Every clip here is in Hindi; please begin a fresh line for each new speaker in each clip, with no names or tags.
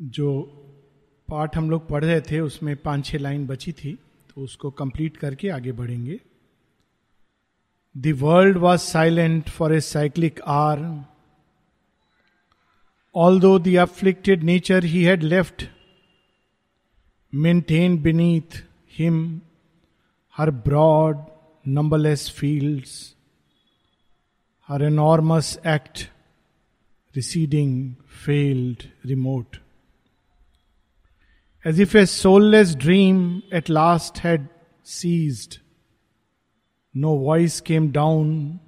जो पाठ हम लोग पढ़ रहे थे उसमें पाँच छह लाइन बची थी तो उसको कंप्लीट करके आगे बढ़ेंगे the world was silent for a cyclic are all though the afflicted nature he had left maintain beneath him her broad numberless fields her enormous act receding, failed, remote. As if a soulless dream at last had ceased, no voice came down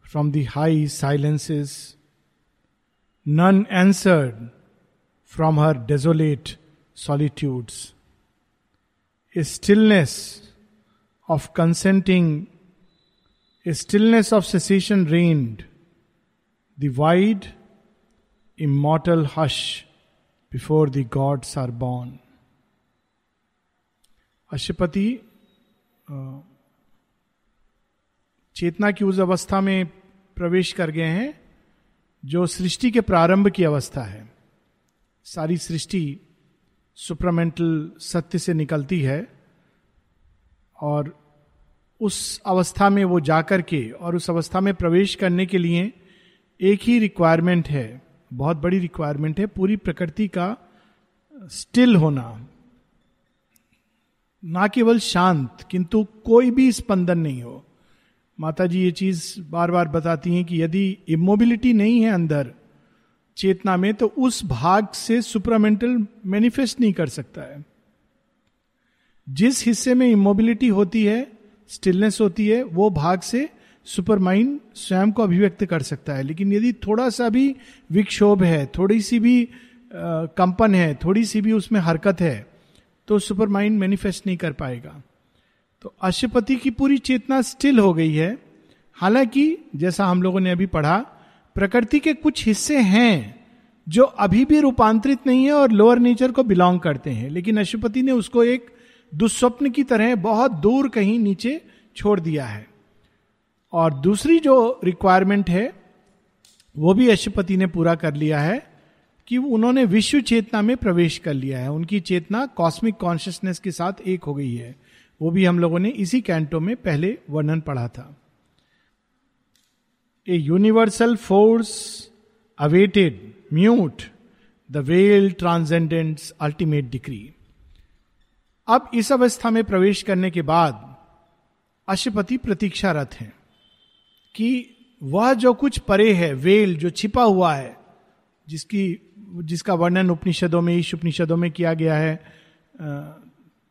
from the high silences. None answered from her desolate solitudes. A stillness of consenting, a stillness of cessation reigned. The wide immortal hush before the gods are born. अशुपति चेतना की उस अवस्था में प्रवेश कर गए हैं, जो सृष्टि के प्रारंभ की अवस्था है सारी सृष्टि सुप्रमेंटल सत्य से निकलती है और उस अवस्था में वो जाकर के और उस अवस्था में प्रवेश करने के लिए एक ही रिक्वायरमेंट है बहुत बड़ी रिक्वायरमेंट है, पूरी प्रकृति का स्टिल होना। ना केवल शांत, किंतु कोई भी स्पंदन नहीं हो। माता जी ये चीज़ बार बार बताती हैं कि यदि इमोबिलिटी नहीं है अंदर, चेतना में तो उस भाग से सुपरामेंटल मैनिफेस्ट नहीं कर सकता है। जिस हिस्से में इमोबिलिटी होती है स्टिलनेस होती है, वो भाग से सुपर माइंड स्वयं को अभिव्यक्त कर सकता है। लेकिन यदि थोड़ा सा भी विक्षोभ है, थोड़ी सी भी कंपन है, थोड़ी सी भी उसमें हरकत है तो सुपर माइंड मैनिफेस्ट नहीं कर पाएगा। तो अशुपति की पूरी चेतना स्टिल हो गई है। हालाँकि, जैसा हम लोगों ने अभी पढ़ा, प्रकृति के कुछ हिस्से हैं जो अभी भी रूपांतरित नहीं है और लोअर नेचर को बिलोंग करते हैं। लेकिन अशुपति ने उसको एक दुस्वप्न की तरह बहुत दूर कहीं नीचे छोड़ दिया है। और दूसरी जो रिक्वायरमेंट है, वो भी अशुपति ने पूरा कर लिया है कि उन्होंने विश्व चेतना में प्रवेश कर लिया है। उनकी चेतना कॉस्मिक कॉन्शियसनेस के साथ एक हो गई है। वो भी हम लोगों ने इसी कैंटो में पहले वर्णन पढ़ा था। A universal force awaited mute the well transcendents ultimate degree अब इस अवस्था में प्रवेश करने के बाद अशुपति प्रतीक्षारत हैं। कि वह जो कुछ परे है, वेल जो छिपा हुआ है, जिसकी, जिसका वर्णन उपनिषदों में, ईश उपनिषदों में किया गया है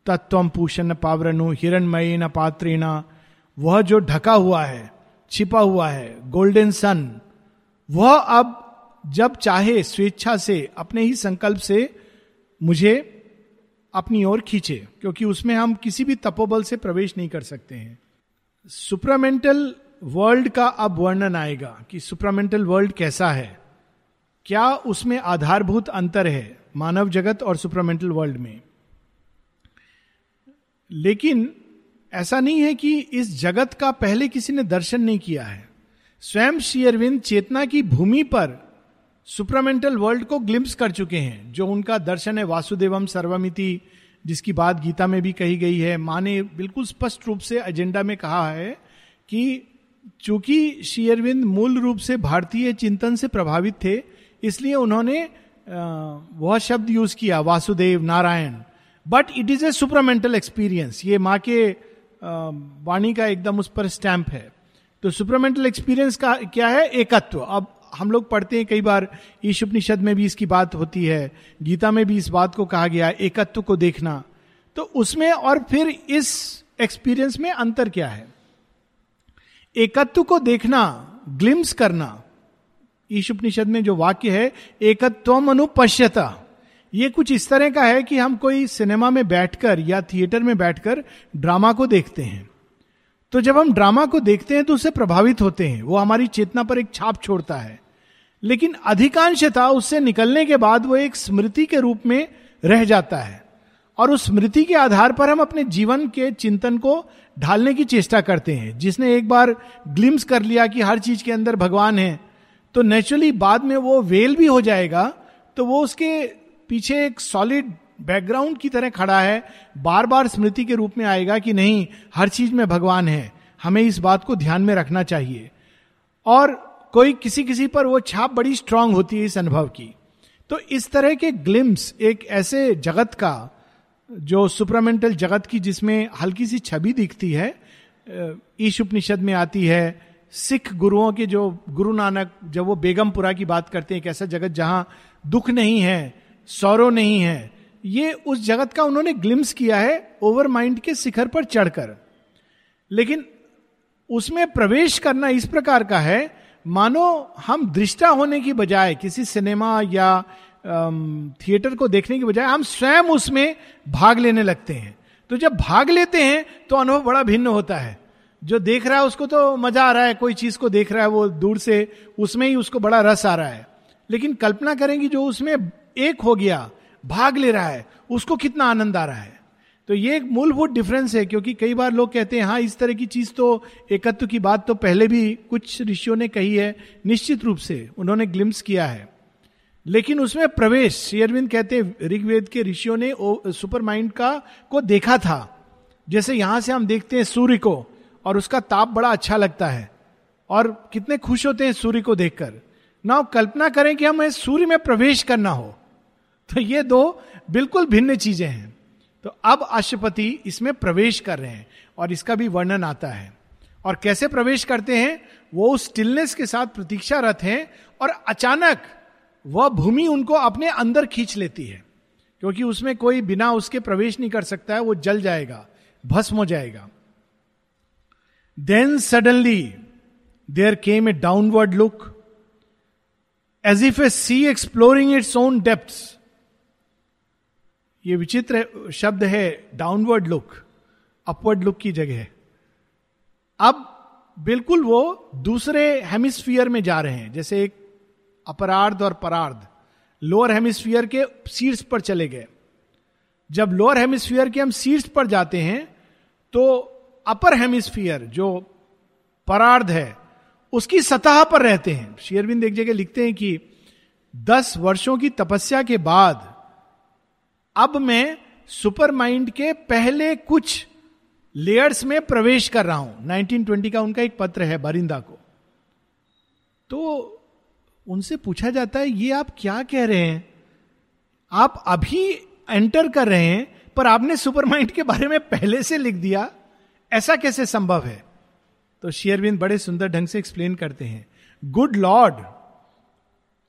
तत्व पूषण पावरनु हिरणमय न पात्रेणा, वह जो ढका हुआ है, छिपा हुआ है, गोल्डन सन, वह अब जब चाहे स्वेच्छा से, अपने ही संकल्प से मुझे अपनी ओर खींचे, क्योंकि उसमें हम किसी भी तपोबल से प्रवेश नहीं कर सकते हैं। सुप्रामेंटल वर्ल्ड का अब वर्णन आएगा कि सुप्रामेंटल वर्ल्ड कैसा है। क्या उसमें आधारभूत अंतर है मानव जगत और सुप्रामेंटल वर्ल्ड में? लेकिन ऐसा नहीं है कि इस जगत का पहले किसी ने दर्शन नहीं किया है। स्वयं श्री अरविंद चेतना की भूमि पर सुप्रामेंटल वर्ल्ड को ग्लिम्स कर चुके हैं, जो उनका दर्शन है वासुदेवम सर्वमिति, जिसकी बात गीता में भी कही गई है। माँ ने बिल्कुल स्पष्ट रूप से एजेंडा में कहा है कि चूँकि शेयरविंद मूल रूप से भारतीय चिंतन से प्रभावित थे, इसलिए उन्होंने वह शब्द यूज़ किया, Vasudev Narayan. But it is a supermental experience ये माँ के वाणी का एकदम उस पर स्टैंप है। तो सुपरमेंटल एक्सपीरियंस का, क्या है? एकत्व। अब हम लोग पढ़ते हैं कई बार ईश उपनिषद में भी इसकी बात होती है, गीता में भी इस बात को कहा गया, एकत्व को देखना। तो उसमें और फिर इस एक्सपीरियंस में अंतर क्या है? एकत्व को देखना ग्लिम्स करना। ईश उपनिषद में जो वाक्य है एकत्व अनुपश्यता ये कुछ इस तरह का है कि हम कोई सिनेमा में बैठकर या थिएटर में बैठकर ड्रामा को देखते हैं। तो जब हम ड्रामा को देखते हैं तो उससे प्रभावित होते हैं। वो हमारी चेतना पर एक छाप छोड़ता है। लेकिन अधिकांशता उससे निकलने के बाद वो एक स्मृति के रूप में रह जाता है। और उस स्मृति के आधार पर हम अपने जीवन के चिंतन को ढालने की चेष्टा करते हैं। जिसने एक बार ग्लिम्स कर लिया कि हर चीज़ के अंदर भगवान है तो नेचुरली बाद में वो वेल भी हो जाएगा तो वो उसके पीछे एक सॉलिड बैकग्राउंड की तरह खड़ा है। बार बार स्मृति के रूप में आएगा कि नहीं, हर चीज़ में भगवान है। हमें इस बात को ध्यान में रखना चाहिए। और कोई किसी किसी पर वो छाप बड़ी स्ट्रांग होती है इस अनुभव की। तो इस तरह के ग्लिम्स एक ऐसे जगत का जो सुपरामेंटल जगत की जिसमें हल्की सी छवि दिखती है ईश उपनिषद में आती है, सिख गुरुओं के जो गुरु नानक, जब वो बेगमपुरा की बात करते हैं एक ऐसा जगत जहाँ दुख नहीं है सौरव नहीं है, ये उस जगत का उन्होंने ग्लिम्स किया है ओवर माइंड के शिखर पर चढ़कर। लेकिन उसमें प्रवेश करना इस प्रकार का है, मानो हम दृष्टा होने की बजाय किसी सिनेमा या थिएटर को देखने की बजाय हम स्वयं उसमें भाग लेने लगते हैं। तो जब भाग लेते हैं तो अनुभव बड़ा भिन्न होता है। जो देख रहा है उसको तो मज़ा आ रहा है, कोई चीज़ को देख रहा है वो दूर से, उसमें ही उसको बड़ा रस आ रहा है। लेकिन कल्पना करेंगी जो उसमें एक हो गया, भाग ले रहा है, उसको कितना आनंद आ रहा है। तो ये एक मूलभूत डिफरेंस है, क्योंकि कई बार लोग कहते हैं हाँ इस तरह की चीज़ तो एकत्व की बात तो पहले भी कुछ ऋषियों ने कही है, निश्चित रूप से उन्होंने ग्लिम्स किया है। लेकिन उसमें प्रवेश शेयरविंद कहते हैं, ऋग्वेद के ऋषियों ने सुपर माइंड का, को देखा था। जैसे यहाँ से हम देखते हैं सूर्य को, और उसका ताप बड़ा अच्छा लगता है। और कितने खुश होते हैं सूर्य को देखकर। ना कल्पना करें कि हमें सूर्य में प्रवेश करना हो। तो ये दो बिल्कुल भिन्न चीज़ें हैं। तो अब अष्टपति इसमें प्रवेश कर रहे हैं, और इसका भी वर्णन आता है। और कैसे प्रवेश करते हैं? वो स्टिलनेस के साथ प्रतीक्षारत हैं, और अचानक वह भूमि उनको अपने अंदर खींच लेती है, क्योंकि उसमें कोई बिना उसके प्रवेश नहीं कर सकता है, वो जल जाएगा, भस्म हो जाएगा। Then suddenly there came a downward look as if a sea exploring its own depth ये विचित्र शब्द है डाउनवर्ड लुक अपवर्ड लुक की जगह अब बिल्कुल वो दूसरे हेमिस्फियर में जा रहे हैं, जैसे एक अपरार्ध और परार्ध। लोअर हेमिस्फियर के शीर्ष पर चले गए। जब लोअर हेमिस्फियर के हम सीट्स पर जाते हैं तो अपर हेमिस्फियर जो परार्ध है, उसकी सतह पर रहते हैं। शेयरबिंद एक जगह लिखते हैं कि दस वर्षों की तपस्या के बाद, अब मैं सुपर माइंड के पहले कुछ लेयर्स में प्रवेश कर रहा हूँ। 1920 का उनका एक पत्र है, बारिंदा को। तो उनसे पूछा जाता है, ये आप क्या कह रहे हैं? आप अभी एंटर कर रहे हैं, पर आपने सुपर माइंड के बारे में पहले से लिख दिया। ऐसा कैसे संभव है? तो शेयरविंद बड़े सुंदर ढंग से एक्सप्लेन करते हैं। गुड लॉर्ड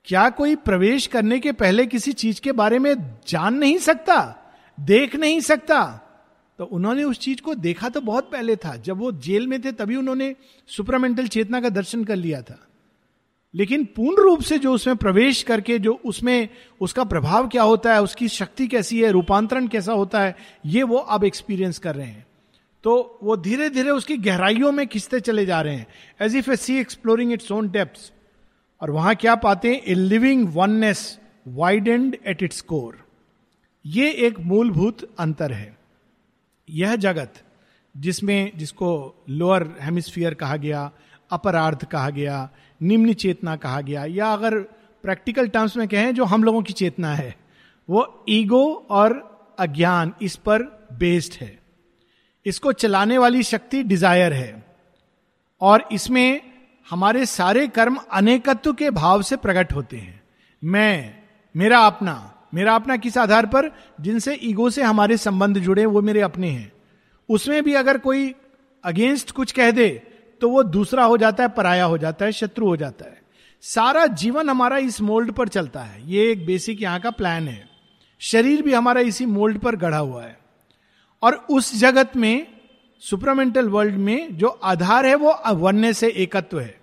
क्या कोई प्रवेश करने के पहले किसी चीज़ के बारे में जान नहीं सकता? देख नहीं सकता? तो उन्होंने उस चीज़ को देखा तो बहुत पहले था। जब वो जेल में थे, तभी उन्होंने सुपरामेंटल चेतना का दर्शन कर लिया था। लेकिन पूर्ण रूप से जो उसमें प्रवेश करके जो उसमें उसका प्रभाव क्या होता है, उसकी शक्ति कैसी है, रूपांतरण कैसा होता है, ये वो अब एक्सपीरियंस कर रहे हैं। तो वो धीरे धीरे उसकी गहराइयों में खिंचते चले जा रहे हैं as if a sea exploring its own depth और वहाँ क्या पाते हैं? A living oneness wide and at its core ये एक मूलभूत अंतर है। यह जगत जिसमें, जिसको लोअर हेमिस्फियर कहा गया अपरार्थ कहा गया निम्न चेतना कहा गया। या अगर प्रैक्टिकल टर्म्स में कहें जो हम लोगों की चेतना है, वो ईगो और अज्ञान इस पर बेस्ड है। इसको चलाने वाली शक्ति डिज़ायर है। और इसमें हमारे सारे कर्म अनेकत्व के भाव से प्रकट होते हैं। मैं, मेरा अपना मेरा अपना किस आधार पर, जिनसे ईगो से हमारे संबंध जुड़े, वो मेरे अपने हैं। उसमें भी अगर कोई अगेंस्ट कुछ कह दे तो वो दूसरा हो जाता है, पराया हो जाता है, शत्रु हो जाता है। सारा जीवन हमारा इस मोल्ड पर चलता है। ये एक बेसिक यहाँ का प्लान है। शरीर भी हमारा इसी मोल्ड पर गढ़ा हुआ है। और उस जगत में सुपरामेंटल वर्ल्ड में, जो आधार है, वो वन्य से एकत्व है।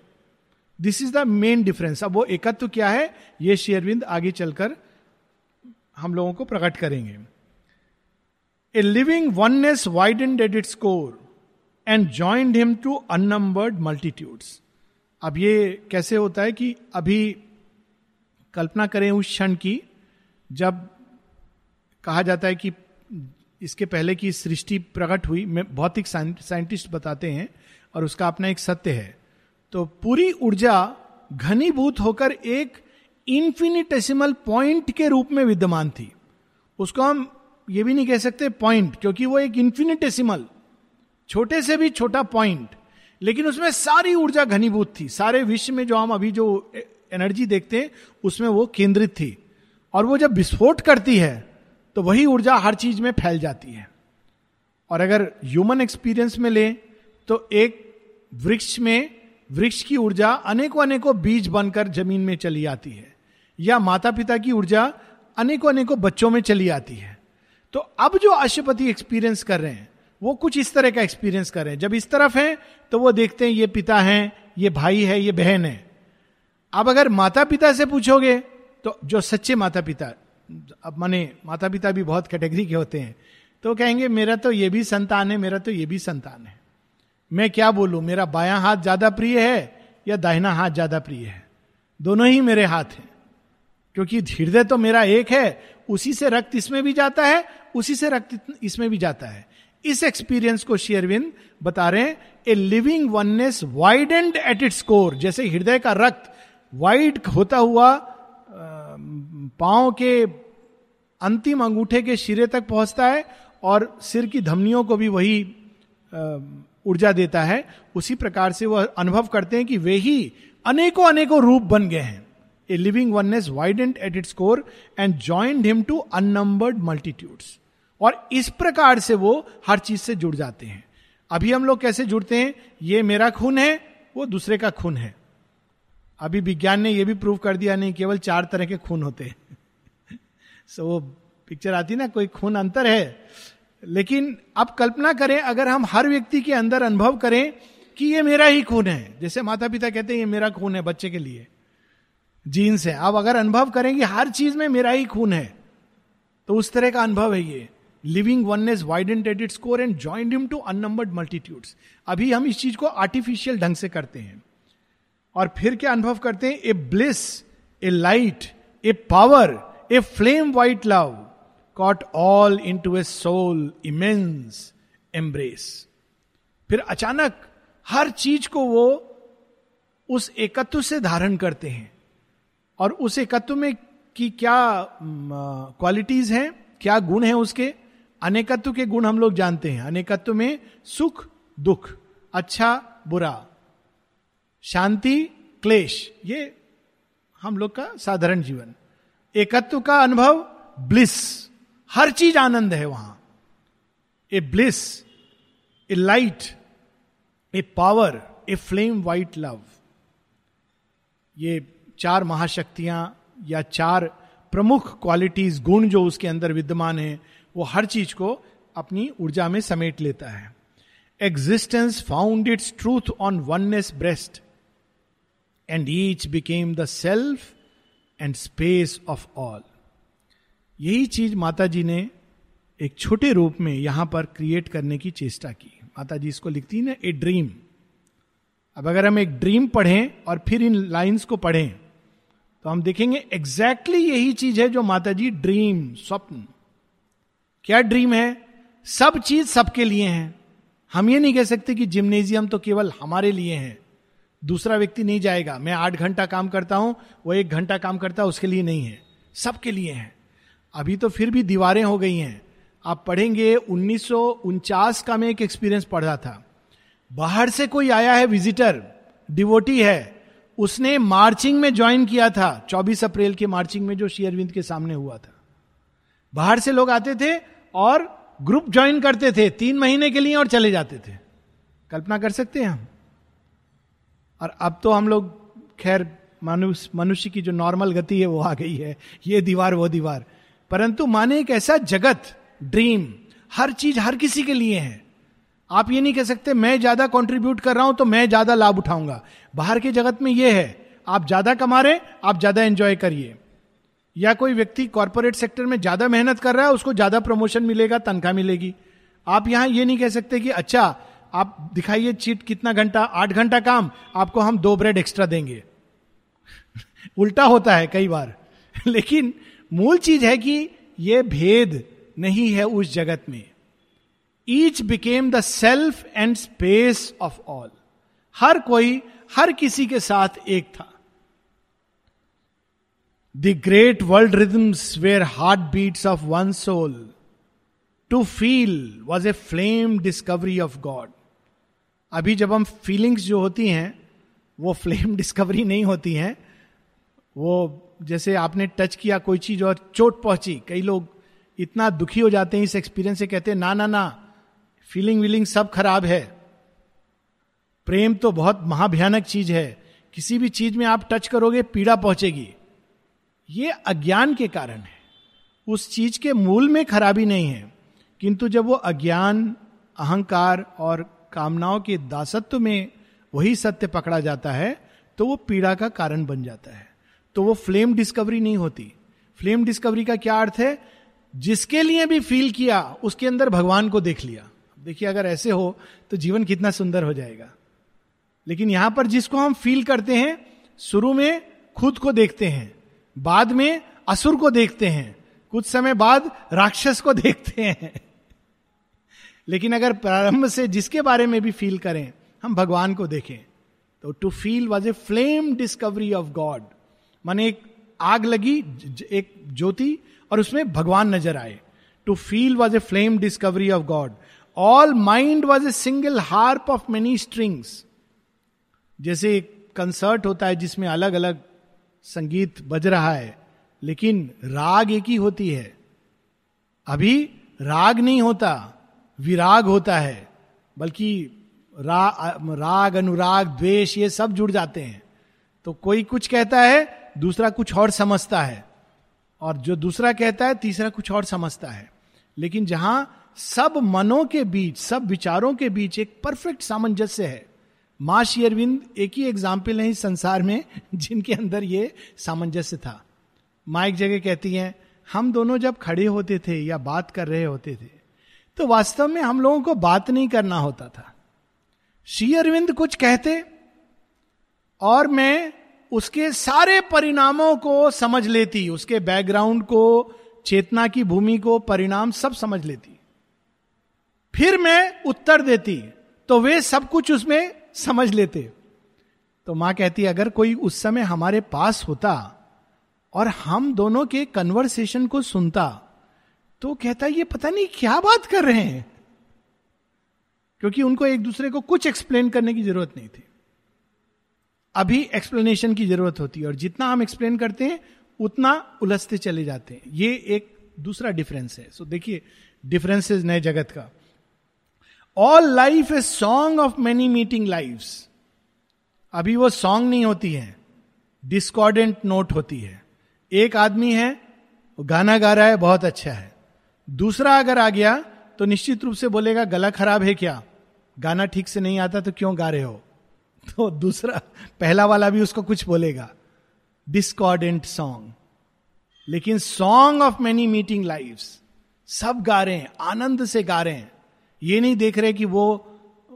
This is the main difference अब वो एकत्व क्या है? ये शेयरविंद आगे चलकर हम लोगों को प्रकट करेंगे। A living oneness wide and at its core and joined him to unnumbered multitudes अब ये कैसे होता है कि अभी कल्पना करें उस क्षण की, जब कहा जाता है कि इसके पहले की सृष्टि प्रकट हुई भौतिक साइंटिस्ट बताते हैं और उसका अपना एक सत्य है। तो पूरी ऊर्जा घनीभूत होकर एक इंफिनिटेसिमल पॉइंट के रूप में विद्यमान थी। उसको हम ये भी नहीं कह सकते पॉइंट क्योंकि वो एक इंफिनिटेसिमल छोटे से भी छोटा पॉइंट लेकिन उसमें सारी ऊर्जा घनीभूत थी। सारे विश्व में जो हम अभी जो एनर्जी देखते हैं, उसमें वो केंद्रित थी। और वो जब विस्फोट करती है तो वही ऊर्जा हर चीज़ में फैल जाती है। और अगर ह्यूमन एक्सपीरियंस में ले तो एक वृक्ष में, वृक्ष की ऊर्जा अनेकों अनेकों बीज बनकर ज़मीन में चली आती है, या माता पिता की ऊर्जा अनेकों अनेकों बच्चों में चली आती है। तो अब जो अशुपति एक्सपीरियंस कर रहे हैं वो कुछ इस तरह का एक्सपीरियंस कर जब इस तरफ़ है तो वो देखते हैं, ये पिता है, ये भाई है, ये बहन है। अब अगर माता पिता से पूछोगे तो जो सच्चे माता पिता अब माने माता पिता भी बहुत कैटेगरी के होते हैं तो कहेंगे, मेरा तो ये भी संतान है, मेरा तो ये भी संतान है। मैं क्या बोलूँ, मेरा बायां हाथ ज़्यादा प्रिय है, या दाहिना हाथ ज़्यादा प्रिय है? दोनों ही मेरे हाथ हैं। क्योंकि हृदय तो मेरा एक है, उसी से रक्त इसमें भी जाता है, उसी से रक्त इसमें भी जाता है। इस एक्सपीरियंस को शेयरविंद बता रहे हैं a living oneness wide and at its core जैसे हृदय का रक्त वाइड होता हुआ पाँव के अंतिम अंगूठे के शिरे तक पहुँचता है और सिर की धमनियों को भी वही ऊर्जा देता है। उसी प्रकार से वह अनुभव करते हैं कि वे ही अनेकों अनेकों रूप बन गए हैं। A living oneness wide and at its core and joined him to unnumbered multitudes और इस प्रकार से वो हर चीज़ से जुड़ जाते हैं। अभी हम लोग कैसे जुड़ते हैं? ये मेरा खून है, वो दूसरे का खून है। अभी विज्ञान ने यह भी प्रूव कर दिया नहीं, केवल चार तरह के खून होते हैं। सो वो पिक्चर आती ना, कोई खून अंतर है। लेकिन अब कल्पना करें, अगर हम हर व्यक्ति के अंदर अनुभव करें कि ये मेरा ही खून है। जैसे माता पिता कहते हैं, ये मेरा खून है बच्चे के लिए। जीन्स है। अब अगर अनुभव करें कि हर चीज़ में मेरा ही खून है तो उस तरह का अनुभव है ये। Living oneness wide and at its core and joined him to unnumbered multitudes अभी हम इस चीज़ को आर्टिफिशियल ढंग से करते हैं। और फिर क्या अनुभव करते हैं? A bliss a light a power a flame white love caught all into a sole immense embrace फिर अचानक हर चीज़ को वो उस एकत्व से धारण करते हैं। और उस एकत्व में की क्या क्वालिटीज हैं, क्या गुण है उसके? अनेकत्व के गुण हम लोग जानते हैं। अनेकत्व में सुख, दुख अच्छा बुरा, शांति, क्लेश, ये हम लोग का साधारण जीवन। एकत्व का अनुभव, ब्लिस, हर चीज़ आनंद है वहाँ। A bliss, a light, a power, a flame white love. ये चार महाशक्तियाँ या चार प्रमुख क्वालिटीज गुण जो उसके अंदर विद्यमान है वो हर चीज़ को अपनी ऊर्जा में समेट लेता है। Existence found its truth on oneness breast and each became the self and space of all यही चीज़ माता जी ने एक छोटे रूप में यहाँ पर क्रिएट करने की चेष्टा की। माता जी इसको लिखती है ना ए ड्रीम अब अगर हम एक ड्रीम पढ़ें और फिर इन लाइंस को पढ़ें तो हम देखेंगे एग्जैक्टली exactly यही चीज़ है जो माता जी ड्रीम स्वप्न। क्या ड्रीम है? सब चीज़ सबके लिए है। हम ये नहीं कह सकते कि जिम्नेजियम तो केवल हमारे लिए है। दूसरा व्यक्ति नहीं जाएगा। मैं आठ घंटा काम करता हूँ, वो एक घंटा काम करता है उसके लिए नहीं है। सबके लिए है। अभी तो फिर भी दीवारें हो गई हैं। आप पढ़ेंगे, उन्नीस सौ उनचास का मैं एक एक्सपीरियंस पढ़ रहा था। बाहर से कोई आया है विजिटर डिवोटी है। उसने मार्चिंग में ज्वाइन किया था। 24 अप्रैल के मार्चिंग में जो शेयरविंद के सामने हुआ था। बाहर से लोग आते थे और ग्रुप ज्वाइन करते थे, तीन महीने के लिए और चले जाते थे। कल्पना कर सकते हैं हम? और अब तो हम लोग, खैर, मनुष्य मनुष्य की जो नॉर्मल गति है वो आ गई है। ये दीवार, वो दीवार। परंतु माने एक ऐसा जगत, ड्रीम, हर चीज़ हर किसी के लिए है। आप ये नहीं कह सकते, मैं ज़्यादा कंट्रीब्यूट कर रहा हूँ तो मैं ज़्यादा लाभ उठाऊँगा। बाहर के जगत में ये है, आप ज़्यादा कमा रहे, आप ज़्यादा एंजॉय करिए। या कोई व्यक्ति कॉरपोरेट सेक्टर में ज़्यादा मेहनत कर रहा है, उसको ज़्यादा प्रमोशन मिलेगा, तनख्वाह मिलेगी। आप यहाँ ये नहीं कह सकते कि अच्छा आप दिखाइए चीट कितना घंटा, आठ घंटा काम, आपको हम दो ब्रेड एक्स्ट्रा देंगे। उल्टा होता है कई बार। लेकिन मूल चीज़ है कि यह भेद नहीं है उस जगत में। Each became the self and space of all हर कोई, हर किसी के साथ एक था। Great world rhythms were heart beats of one soul to feel was a flame discovery of God अभी जब हम फीलिंग्स जो होती हैं, वो फ्लेम डिस्कवरी नहीं होती हैं, वो जैसे आपने टच किया, कोई चीज़ और चोट पहुँची, कई लोग इतना दुखी हो जाते हैं इस एक्सपीरियंस से, कहते हैं, ना ना ना फीलिंग वीलिंग सब खराब है। प्रेम तो बहुत महाभयानक चीज़ है। किसी भी चीज़ में आप टच करोगे, पीड़ा पहुंचेगी। ये अज्ञान के कारण है। उस चीज़ के मूल में खराबी नहीं है, किंतु जब वो अज्ञान, अहंकार और कामनाओं के दासत्व में वही सत्य पकड़ा जाता है तो वो पीड़ा का कारण बन जाता है। तो वो फ्लेम डिस्कवरी नहीं होती। फ्लेम डिस्कवरी का क्या अर्थ है? जिसके लिए भी फील किया, उसके अंदर भगवान को देख लिया। देखिए, अगर ऐसे हो तो जीवन कितना सुंदर हो जाएगा। लेकिन यहाँ पर जिसको हम फील करते हैं, शुरू में खुद को देखते हैं बाद में असुर को देखते हैं। कुछ समय बाद राक्षस को देखते हैं। लेकिन अगर प्रारंभ से जिसके बारे में भी फील करें, हम भगवान को देखें। तो to feel was a flame discovery of God मान एक आग लगी एक ज्योति, और उसमें भगवान नज़र आए। To feel was a flame discovery of God all mind was a single harp of many strings जैसे एक कंसर्ट होता है जिसमें अलग अलग संगीत बज रहा है लेकिन राग एक ही होती है। अभी राग नहीं होता विराग होता है बल्कि रा, राग अनुराग द्वेष ये सब जुड़ जाते हैं। तो कोई कुछ कहता है दूसरा कुछ और समझता है और जो दूसरा कहता है तीसरा कुछ और समझता है। लेकिन जहाँ सब मनों के बीच सब विचारों के बीच एक परफेक्ट सामंजस्य है माँ शेयरविंद एक ही एग्ज़ाम्पल है इस संसार में, जिनके अंदर ये सामंजस्य था। माँ एक जगह कहती हैं, हम दोनों जब खड़े होते थे या बात कर रहे होते थे तो वास्तव में हम लोगों को बात नहीं करना होता था। श्री अरविंद कुछ कहते, और मैं उसके सारे परिणामों को समझ लेती, उसके बैकग्राउंड को, चेतना की भूमि को परिणाम सब समझ लेती। फिर मैं उत्तर देती तो वे सब कुछ उसमें समझ लेते। तो माँ कहती, अगर कोई उस समय हमारे पास होता और हम दोनों के कन्वर्सेशन को सुनता तो कहता, ये पता नहीं क्या बात कर रहे हैं? क्योंकि उनको एक दूसरे को कुछ एक्सप्लेन करने की ज़रूरत नहीं थी। अभी एक्सप्लेनेशन की ज़रूरत होती है और जितना हम एक्सप्लेन करते हैं, उतना उलझते चले जाते हैं। ये एक दूसरा डिफरेंस है। सो देखिए डिफरेंसेस नए जगत का। All life a song of many meeting life अभी वो सॉन्ग नहीं होती है। डिस्कॉर्डेंट नोट होती है। एक आदमी है गाना गा रहा है, बहुत अच्छा है। दूसरा अगर आ गया तो निश्चित रूप से बोलेगा, गला खराब है क्या? गाना ठीक से नहीं आता तो क्यों गा रहे हो? तो दूसरा, पहला वाला भी उसको कुछ बोलेगा। डिस्कॉर्डेंट सॉन्ग लेकिन song of many meeting life सब गा रहे हैं, आनंद से गा रहे हैं। ये नहीं देख रहे कि वो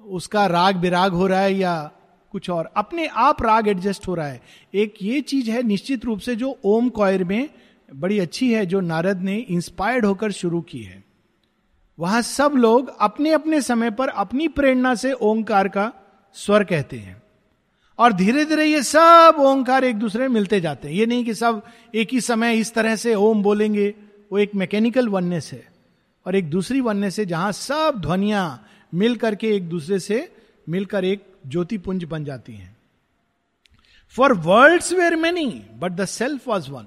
उसका राग विराग हो रहा है या कुछ और। अपने आप राग एडजस्ट हो रहा है। एक ये चीज़ है निश्चित रूप से जो ओम कॉयर में बड़ी अच्छी है, जो नारद ने इंस्पायर्ड होकर शुरू की है। वहाँ सब लोग अपने अपने समय पर अपनी प्रेरणा से ओंकार का स्वर कहते हैं। और धीरे धीरे ये सब ओंकार एक दूसरे मिलते जाते हैं। ये नहीं कि सब एक ही समय इस तरह से ओम बोलेंगे, वो एक मैकेनिकल वननेस है। और एक दूसरी वननेस से जहाँ सब ध्वनिया मिल करके एक दूसरे से मिलकर एक ज्योति पुंज बन जाती हैं। For world were many but the self was one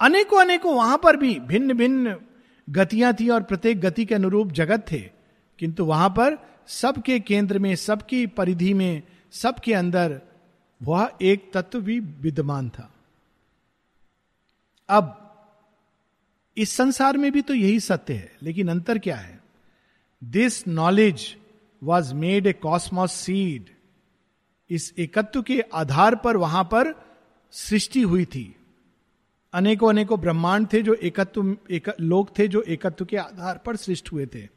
अनेकों अनेकों वहाँ पर भी भिन्न भिन्न गतियाँ थी और प्रत्येक गति के अनुरूप जगत थे। किंतु वहाँ पर सबके केंद्र में, सबकी परिधि में, सबके अंदर वह एक तत्व भी विद्यमान था। अब इस संसार में भी तो यही सत्य है लेकिन अंतर क्या है? This knowledge was made a cosmos seed इस एकत्व के आधार पर वहाँ पर सृष्टि हुई थी। अनेकों अनेकों ब्रह्मांड थे जो एकत्व एक, लोग थे जो एकत्व के आधार पर सृष्ट हुए थे।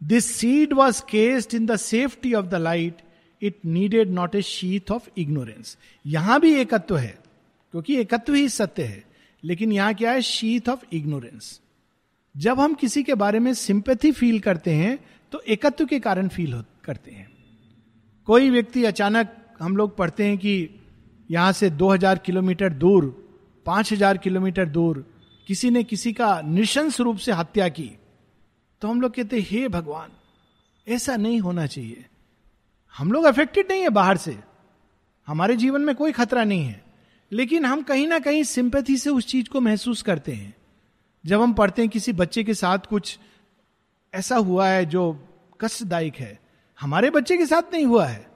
This seed was cased in the safety of the light it needed not a sheath of ignorance यहाँ भी एकत्व है क्योंकि एकत्व ही सत्य है। लेकिन यहाँ क्या है? शीथ ऑफ़ इग्नोरेंस जब हम किसी के बारे में सिंपैथी फील करते हैं तो एकत्व के कारण फील करते हैं। कोई व्यक्ति अचानक हम लोग पढ़ते हैं कि यहाँ से 2000 किलोमीटर दूर 5000 किलोमीटर दूर, किसी ने किसी का निशंस रूप से हत्या की तो हम लोग कहते हे भगवान, ऐसा नहीं होना चाहिए। हम लोग अफेक्टेड नहीं है बाहर से। हमारे जीवन में कोई खतरा नहीं है। लेकिन हम कहीं ना कहीं सिंपैथी से उस चीज़ को महसूस करते हैं। जब हम पढ़ते हैं किसी बच्चे के साथ कुछ ऐसा हुआ है जो कष्टदायक है, हमारे बच्चे के साथ नहीं हुआ है,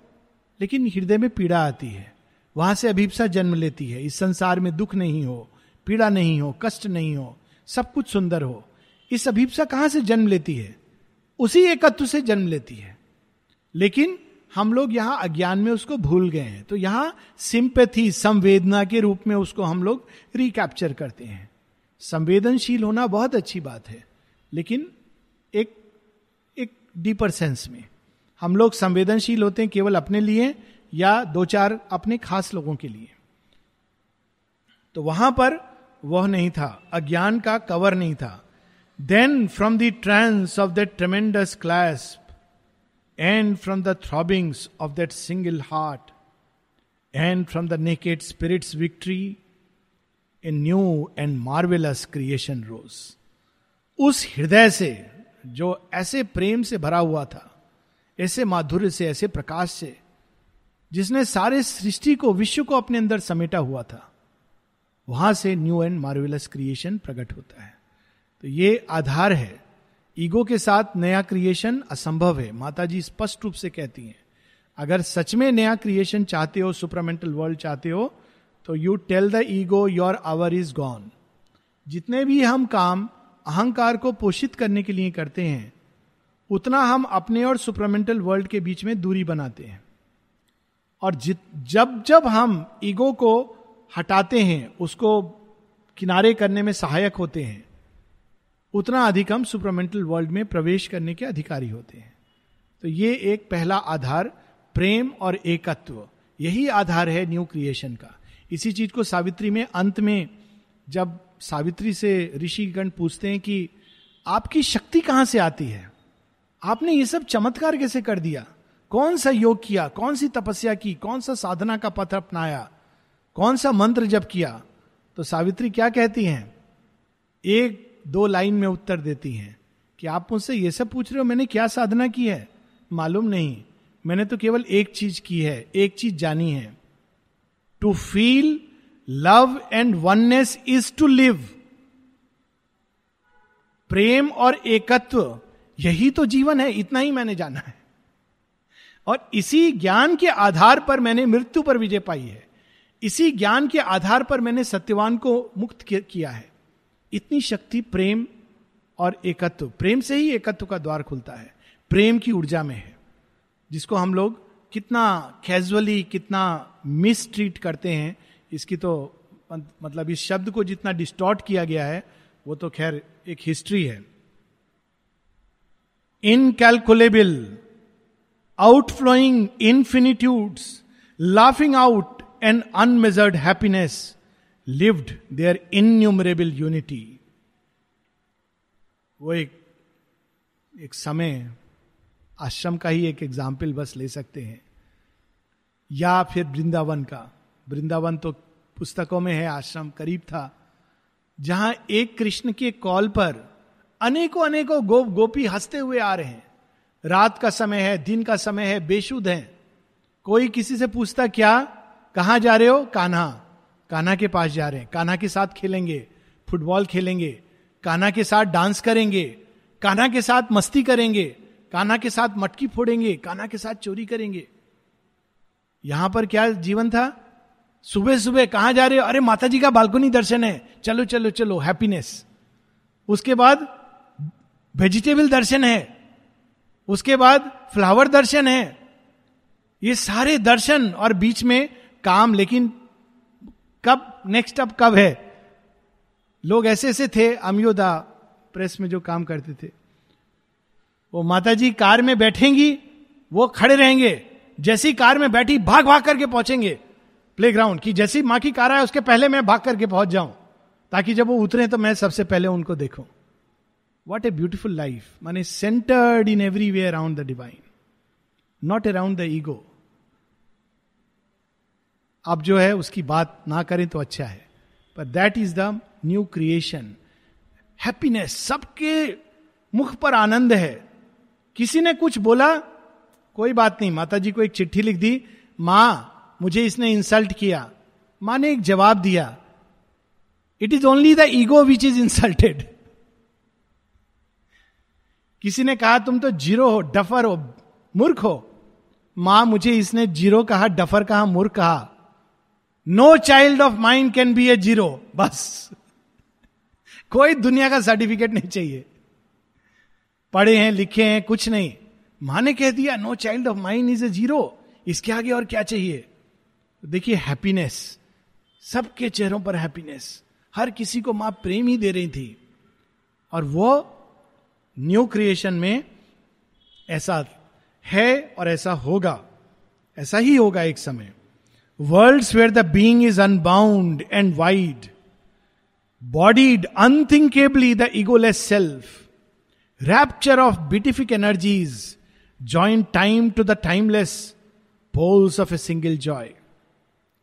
लेकिन हृदय में पीड़ा आती है। वहाँ से अभिप्सा जन्म लेती है। इस संसार में दुख नहीं हो, पीड़ा नहीं हो, कष्ट नहीं हो, सब कुछ सुंदर हो। इस अभिप्सा कहाँ से जन्म लेती है? उसी एकत्व से जन्म लेती है। लेकिन हम लोग यहाँ अज्ञान में उसको भूल गए हैं। तो यहाँ सिंपैथी संवेदना के रूप में उसको हम लोग रिकैप्चर करते हैं। संवेदनशील होना बहुत अच्छी बात है, लेकिन एक एक डीपर सेंस में। हम लोग संवेदनशील होते हैं केवल अपने लिए या दो चार अपने खास लोगों के लिए। तो वहाँ पर वह नहीं था, अज्ञान का कवर नहीं था। Then from the trance of that tremendous clasp and from the throbbings of that single heart and from the naked spirit's victory a new and marvellous creation rose उस हृदय से, जो ऐसे प्रेम से भरा हुआ था, ऐसे माधुर्य से, ऐसे प्रकाश से, जिसने सारे सृष्टि को, विश्व को अपने अंदर समेटा हुआ था, वहाँ से न्यू एंड मार्वेलस क्रिएशन प्रकट होता है। तो ये आधार है ईगो के साथ नया क्रिएशन असंभव है माता जी स्पष्ट रूप से कहती हैं। अगर सच में नया क्रिएशन चाहते हो सुपरमेंटल वर्ल्ड चाहते हो तो you tell the ego your hour is gone जितने भी हम काम अहंकार को पोषित करने के लिए करते हैं, उतना हम अपने और सुपरमेंटल वर्ल्ड के बीच में दूरी बनाते हैं। और जित, जब जब हम ईगो को हटाते हैं, उसको किनारे करने में सहायक होते हैं उतना अधिक हम सुपरमेंटल वर्ल्ड में प्रवेश करने के अधिकारी होते हैं। तो ये एक पहला आधार, प्रेम और एकत्व। यही आधार है न्यू क्रिएशन का। इसी चीज़ को सावित्री में अंत में जब सावित्री से ऋषिगण पूछते हैं कि आपकी शक्ति कहाँ से आती है? आपने ये सब चमत्कार कैसे कर दिया? कौन सा योग किया? कौन सी तपस्या की? कौन सा साधना का पथ अपनाया? कौन सा मंत्र जब किया? तो सावित्री क्या कहती हैं? एक दो लाइन में उत्तर देती हैं कि आप मुझसे ये सब पूछ रहे हो, मैंने क्या साधना की है? मालूम नहीं। मैंने तो केवल एक चीज़ की है, एक चीज़ जानी है। To feel love and oneness is to live प्रेम और एकत्व, यही तो जीवन है, इतना ही मैंने जाना है। और इसी ज्ञान के आधार पर मैंने मृत्यु पर विजय पाई है। इसी ज्ञान के आधार पर मैंने सत्यवान को मुक्त किया है। इतनी शक्ति प्रेम और एकत्व। प्रेम से ही एकत्व का द्वार खुलता है। प्रेम की ऊर्जा में है, जिसको हम लोग कितना कैजुअली कितना मिस ट्रीट करते हैं, इसकी तो मतलब इस शब्द को जितना डिस्टॉर्ट किया गया है, वो तो खैर एक हिस्ट्री है। Incalculable outflowing infinitudes laughing out an unmeasured happiness lived their innumerable unity वो एक एक समय, आश्रम का ही एक एग्ज़ाम्पल बस ले सकते हैं। या फिर वृंदावन का। वृंदावन तो पुस्तकों में है, आश्रम करीब था, जहाँ एक कृष्ण के कॉल पर अनेकों अनेकों गोप गोपी हँसते हुए आ रहे हैं। रात का समय है, दिन का समय है, बेशुद्ध है। कोई किसी से पूछता, क्या? कहा जा रहे हो? कान्हा। कान्हा के पास जा रहे हैं। कान्हा के साथ खेलेंगे, फुटबॉल खेलेंगे, कान्हा के साथ डांस करेंगे, कान्हा के साथ मस्ती करेंगे, कान्हा के साथ मटकी फोड़ेंगे, कान्हा के साथ चोरी करेंगे। यहाँ पर क्या जीवन था? सुबह सुबह कहा जा रहे हो? अरे माता जी का बालकोनी दर्शन है। चलो चलो चलो हैप्पीनेस उसके बाद वेजिटेबल दर्शन है। उसके बाद फ्लावर दर्शन है। ये सारे दर्शन और बीच में काम, लेकिन कब नेक्स्ट अप कब है? लोग ऐसे ऐसे थे, अमयोदा प्रेस में जो काम करते थे। वो माता जी कार में बैठेंगी, वो खड़े रहेंगे। जैसी कार में बैठी, भाग भाग करके पहुँचेंगे। प्ले ग्राउंड की जैसी माँ की कार आए, उसके पहले मैं भाग करके पहुँच जाऊँ, ताकि जब वो उतरे तो मैं सबसे पहले उनको देखूँ। वॉट ए ब्यूटिफुल लाइफ माने centred in every way around the divine not around the ego अब जो है उसकी बात ना करें तो अच्छा है। पर that is the new creation happiness सबके मुख पर आनंद है। किसी ने कुछ बोला? कोई बात नहीं। माता जी को एक चिट्ठी लिख दी। माँ, मुझे इसने इंसल्ट किया। माँ ने एक जवाब दिया। It is only the ego which is insulted किसी ने कहा, तुम तो ज़ीरो हो, डफर हो, मूर्ख हो। माँ, मुझे इसने ज़ीरो कहा, डफर कहा, मूर्ख कहा। No child of mind can be a zero बस। कोई दुनिया का सर्टिफिकेट नहीं चाहिए। पढ़े हैं, लिखे हैं, कुछ नहीं। माँ ने कह दिया no child of mind is a zero इसके आगे और क्या चाहिए? देखिए हैप्पीनेस सबके चेहरों पर हैप्पीनेस हर किसी को माँ प्रेम ही दे रही थी। और वो न्यू क्रिएशन में ऐसा है और ऐसा होगा। ऐसा ही होगा एक समय। World where the being is unbound and wide bodied unthinkably the egoless self rapture of beatific energies join time to the timeless poles of a single joy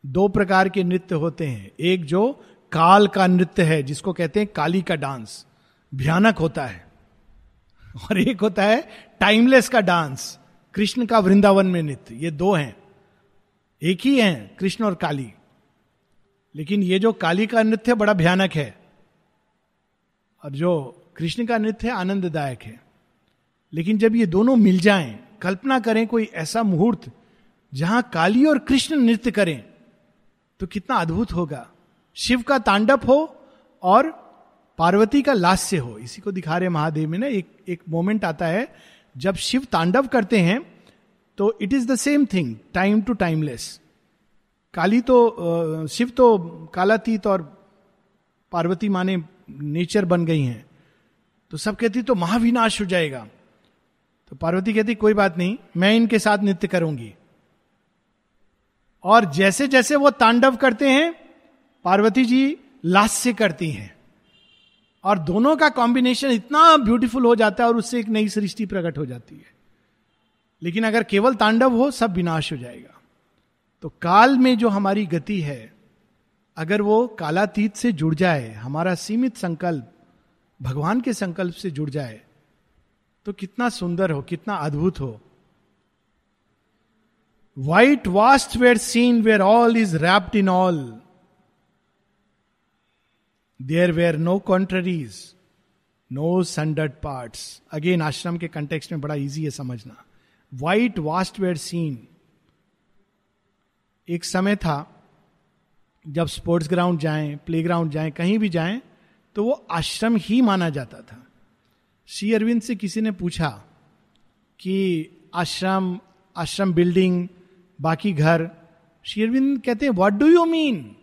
दो प्रकार के नृत्य होते हैं। एक जो काल का नृत्य है, जिसको कहते हैं काली का डांस। भयानक होता है। और एक होता है टाइमलेस का डांस। कृष्ण का वृंदावन में नृत्य। ये दो हैं। एक ही हैं, कृष्ण और काली। लेकिन ये जो काली का नृत्य बड़ा भयानक है, और जो कृष्ण का नृत्य आनंददायक है। लेकिन जब ये दोनों मिल जाएँ, कल्पना करें कोई ऐसा मुहूर्त जहाँ काली और कृष्ण नृत्य करें तो कितना अद्भुत होगा। शिव का तांडव हो और पार्वती का लास्य हो। इसी को दिखा रहे महादेव में ना, एक एक मोमेंट आता है, जब शिव तांडव करते हैं तो it is the same thing time to timeless Kali तो शिव तो कालातीत और पार्वती माने नेचर बन गई हैं। तो सब कहती तो महाविनाश हो जाएगा। तो पार्वती कहती, कोई बात नहीं, मैं इनके साथ नृत्य करूँगी। और जैसे जैसे वो तांडव करते हैं, पार्वती जी लास्य करती हैं। और दोनों का कॉम्बिनेशन इतना ब्यूटीफुल हो जाता है और उससे एक नई सृष्टि प्रकट हो जाती है। लेकिन अगर केवल तांडव हो, सब विनाश हो जाएगा। तो काल में जो हमारी गति है, अगर वो कालातीत से जुड़ जाए, हमारा सीमित संकल्प, भगवान के संकल्प से जुड़ जाए तो कितना सुंदर हो, कितना अद्भुत हो। White vast where seen where all is wrapped in all there were no contraries no sundered part again ashram के कंटेक्स्ट में बड़ा इजी है समझना। वाइट वास्ट वेयर सीन एक समय था, जब स्पोर्ट्स ग्राउंड जाएँ प्ले ग्राउंड जाएँ, कहीं भी जाएँ तो वो आश्रम ही माना जाता था। श्री अरविंद से किसी ने पूछा कि आश्रम आश्रम बिल्डिंग बाकी घर? श्री अरविंद कहते हैं what do you mean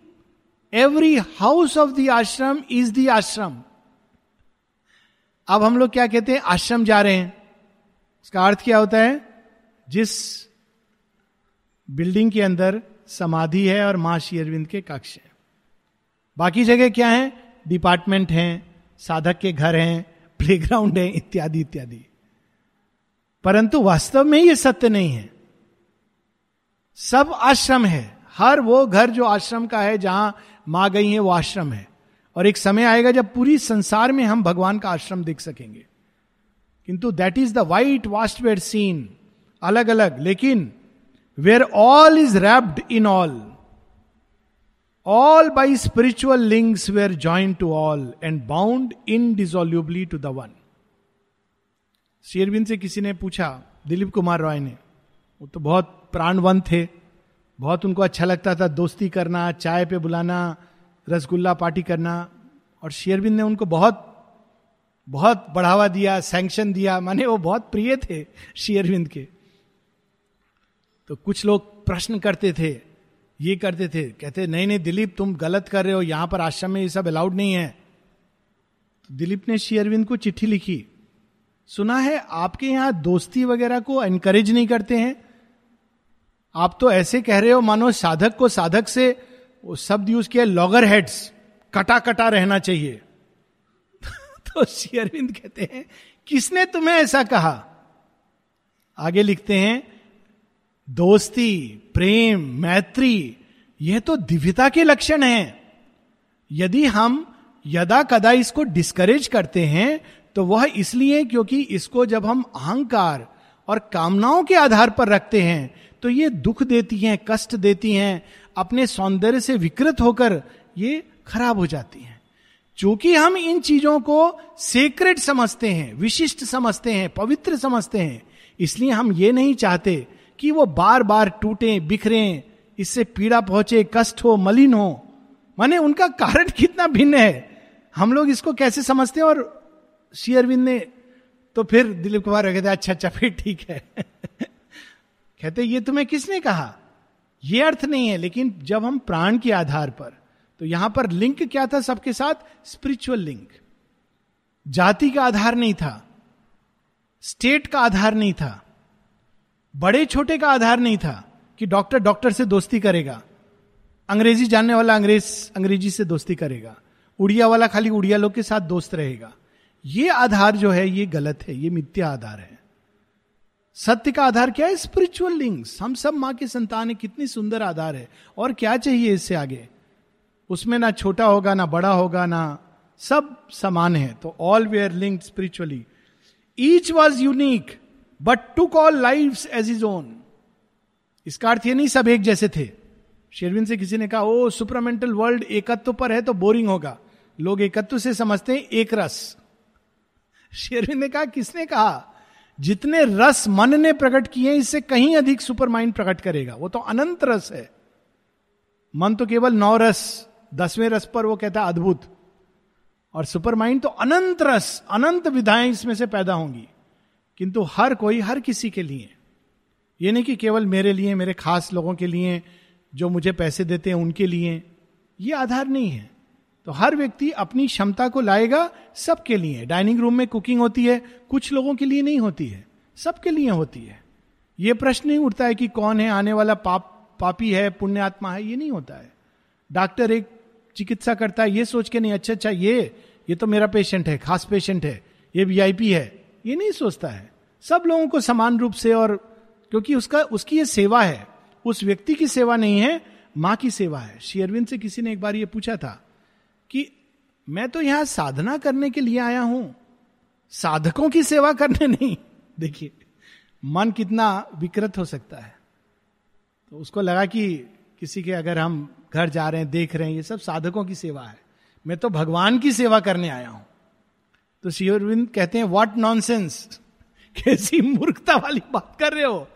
every house of the ashram is the ashram. अब हम लोग क्या कहते हैं? आश्रम जा रहे हैं। उसका अर्थ क्या होता है? जिस बिल्डिंग के अंदर समाधि है और माँ श्री अरविंद के कक्ष है। बाकी जगह क्या है? डिपार्टमेंट हैं, साधक के घर हैं, प्लेग्राउंड है, इत्यादि इत्यादि। परंतु वास्तव में यह सत्य नहीं है। सब आश्रम है। हर वो घर जो आश्रम का है, जहाँ माँ गई है, वो आश्रम है। और एक समय आएगा जब पूरी संसार में हम भगवान का आश्रम देख सकेंगे। किंतु that is the white vast where seen अलग अलग लेकिन where all is wrapped in all all by spiritual links were join to all and bound indissolubly to the one Shri Aurobindo से किसी ने पूछा, दिलीप कुमार रॉय ने, वो तो बहुत प्राणवन थे, बहुत उनको अच्छा लगता था, दोस्ती करना, चाय पे बुलाना, रसगुल्ला पार्टी करना, और शेरविंद ने उनको बहुत बहुत बढ़ावा दिया सैंक्शन दिया, माने वो बहुत प्रिय थे शेयरविंद के। तो कुछ लोग प्रश्न करते थे, ये करते थे, कहते, नहीं नहीं, दिलीप, तुम गलत कर रहे हो, यहाँ पर आश्रम में ये सब अलाउड नहीं है। तो दिलीप ने शेयरविंद को चिट्ठी लिखी। सुना है, आपके यहाँ दोस्ती वगैरह को एनकरेज नहीं करते हैं? आप तो ऐसे कह रहे हो, मानो साधक को साधक से वो शब्द यूज़ किया लॉगर हेड्स कटा कटा रहना चाहिए। तो शेयरविंद कहते हैं, किसने तुम्हें ऐसा कहा? आगे लिखते हैं दोस्ती, प्रेम, मैत्री, यह तो दिव्यता के लक्षण हैं। यदि हम यदा कदा इसको डिस्करेज करते हैं तो वह इसलिए क्योंकि इसको जब हम अहंकार और कामनाओं के आधार पर रखते हैं तो ये दुख देती हैं, कष्ट देती हैं, अपने सौंदर्य से विकृत होकर ये खराब हो जाती हैं। चूँकि हम इन चीज़ों को सेक्रेट समझते हैं, विशिष्ट समझते हैं, पवित्र समझते हैं, इसलिए हम ये नहीं चाहते कि वो बार बार टूटे, बिखरे, इससे पीड़ा पहुँचे, कष्ट हो, मलिन हो। माने उनका कारण कितना भिन्न है। हम लोग इसको कैसे समझते हैं? और शेयरविंद ने तो फिर दिलीप कुमार कहते अच्छा अच्छा फिर ठीक है। कहते ये तुम्हें किसने कहा? यह अर्थ नहीं है, लेकिन जब हम प्राण के आधार पर तो यहाँ पर लिंक क्या था सबके साथ? Spiritual link. जाति का आधार नहीं था। स्टेट का आधार नहीं था। बड़े छोटे का आधार नहीं था कि डॉक्टर डॉक्टर से दोस्ती करेगा। अंग्रेज़ी जानने वाला अंग्रेज़, अंग्रेज़ी से दोस्ती करेगा। उड़िया वाला खाली उड़िया लोग के साथ दोस्त रहेगा। ये आधार जो है, ये गलत है, ये मिथ्या आधार है। सत्य का आधार क्या है? स्पिरिचुअल लिंक्स हम सब माँ के संतान है, कितनी सुंदर आधार है। और क्या चाहिए इससे आगे? उसमें ना छोटा होगा, ना बड़ा होगा, ना सब समान है। तो all were link spiritually each was unique but to call life as is own इसका अर्थ ये नहीं सब एक जैसे थे शेरविन से किसी ने कहा ओ सुपरामेंटल वर्ल्ड एकत्व पर है तो बोरिंग होगा लोग एकत्व से समझते हैं एक रस शेरविन ने कहा किसने कहा जितने रस मन ने प्रकट किए इससे कहीं अधिक सुपर माइंड प्रकट करेगा वो तो अनंत रस है मन तो केवल नौ रस दसवें रस पर वो कहता है अद्भुत और सुपर माइंड तो अनंत रस अनंत विधाएँ इसमें से पैदा होंगी किंतु हर कोई हर किसी के लिए। ये नहीं कि केवल मेरे लिए, मेरे खास लोगों के लिए, जो मुझे पैसे देते हैं उनके लिए, ये आधार नहीं है। तो हर व्यक्ति अपनी क्षमता को लाएगा सबके लिए। डाइनिंग रूम में कुकिंग होती है, कुछ लोगों के लिए नहीं होती है, सबके लिए होती है। ये प्रश्न नहीं उठता है कि कौन है, आने वाला पाप, पापी है, पुण्यात्मा है, ये नहीं होता है। डॉक्टर एक चिकित्सा करता है, ये सोच के नहीं अच्छा अच्छा ये ये तो मेरा पेशेंट है, खास पेशेंट है, ये वीआईपी है। ये नहीं सोचता है। सब लोगों को समान रूप से और क्योंकि उसका, उसकी ये सेवा है, उस व्यक्ति की सेवा नहीं है, माँ की सेवा है। शेयरविंद से किसी ने एक बार ये पूछा था कि मैं तो यहाँ साधना करने के लिए आया हूँ, साधकों की सेवा करने नहीं। देखिए, मन कितना विकृत हो सकता है। तो उसको लगा कि किसी के अगर हम घर जा रहे हैं, देख रहे हैं, ये सब साधकों की सेवा है। मैं तो भगवान की सेवा करने आया हूँ। तो शिवरविंद कहते हैं व्हाट नॉनसेंस कैसी मूर्खता वाली बात कर रहे हो?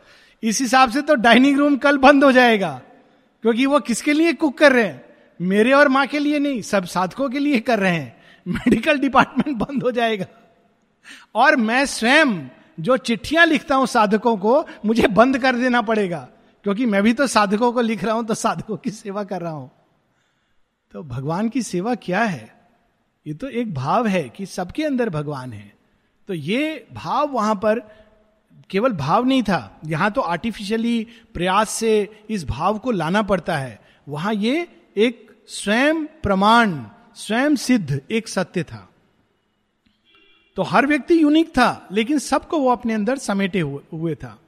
इस हिसाब से तो डाइनिंग रूम कल बंद हो जाएगा, क्योंकि वो किसके लिए कुक कर रहे हैं? मेरे और माँ के लिए नहीं, सब साधकों के लिए कर रहे हैं। मेडिकल डिपार्टमेंट बंद हो जाएगा। और मैं स्वयं जो चिट्ठियाँ लिखता हूँ साधकों को, मुझे बंद कर देना पड़ेगा, क्योंकि मैं भी तो साधकों को लिख रहा हूँ तो साधकों की सेवा कर रहा हूँ। तो भगवान की सेवा क्या है? ये तो एक भाव है कि सबके अंदर भगवान है। तो ये भाव वहाँ पर केवल भाव नहीं था। यहाँ तो आर्टिफिशियली प्रयास से इस भाव को लाना पड़ता है। वहाँ ये एक स्वयं प्रमाण, स्वयं सिद्ध एक सत्य था। तो हर व्यक्ति यूनिक था, लेकिन सबको वो अपने अंदर समेटे हुए था।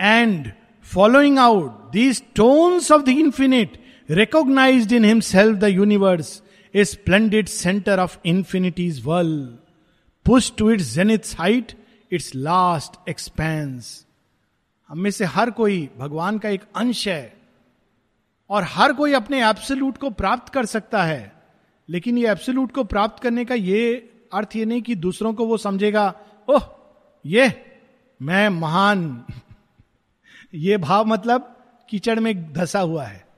And following out these tones of the infinite recognise in himself the universe a splendid centre of infinities world push to its zenith's height its last expanse हम में से हर कोई भगवान का एक अंश है और हर कोई अपने एब्सोल्यूट को प्राप्त कर सकता है। लेकिन ये एब्सोल्यूट को प्राप्त करने का ये अर्थ ये नहीं कि दूसरों को वो समझेगा, ओह, ये, मैं महान। ये भाव मतलब कीचड़ में धसा हुआ है।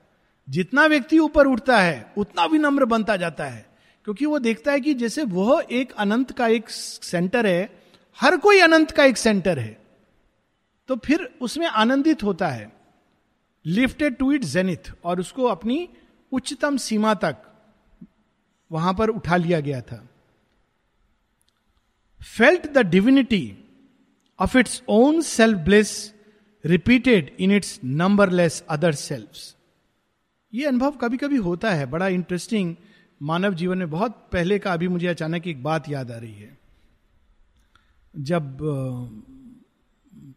जितना व्यक्ति ऊपर उठता है, उतना विनम्र बनता जाता है। क्योंकि वो देखता है कि जैसे वह एक अनंत का एक सेंटर है, हर कोई अनंत का एक सेंटर है तो फिर उसमें आनंदित होता है लिफ्टेड टू इट जेनिथ और उसको अपनी उच्चतम सीमा तक वहाँ पर उठा लिया गया था। Felt the divinity of its own self bliss repeated in its numberless other self ये अनुभव कभी कभी होता है, बड़ा इंटरेस्टिंग मानव जीवन में बहुत पहले का अभी मुझे अचानक एक बात याद आ रही है। जब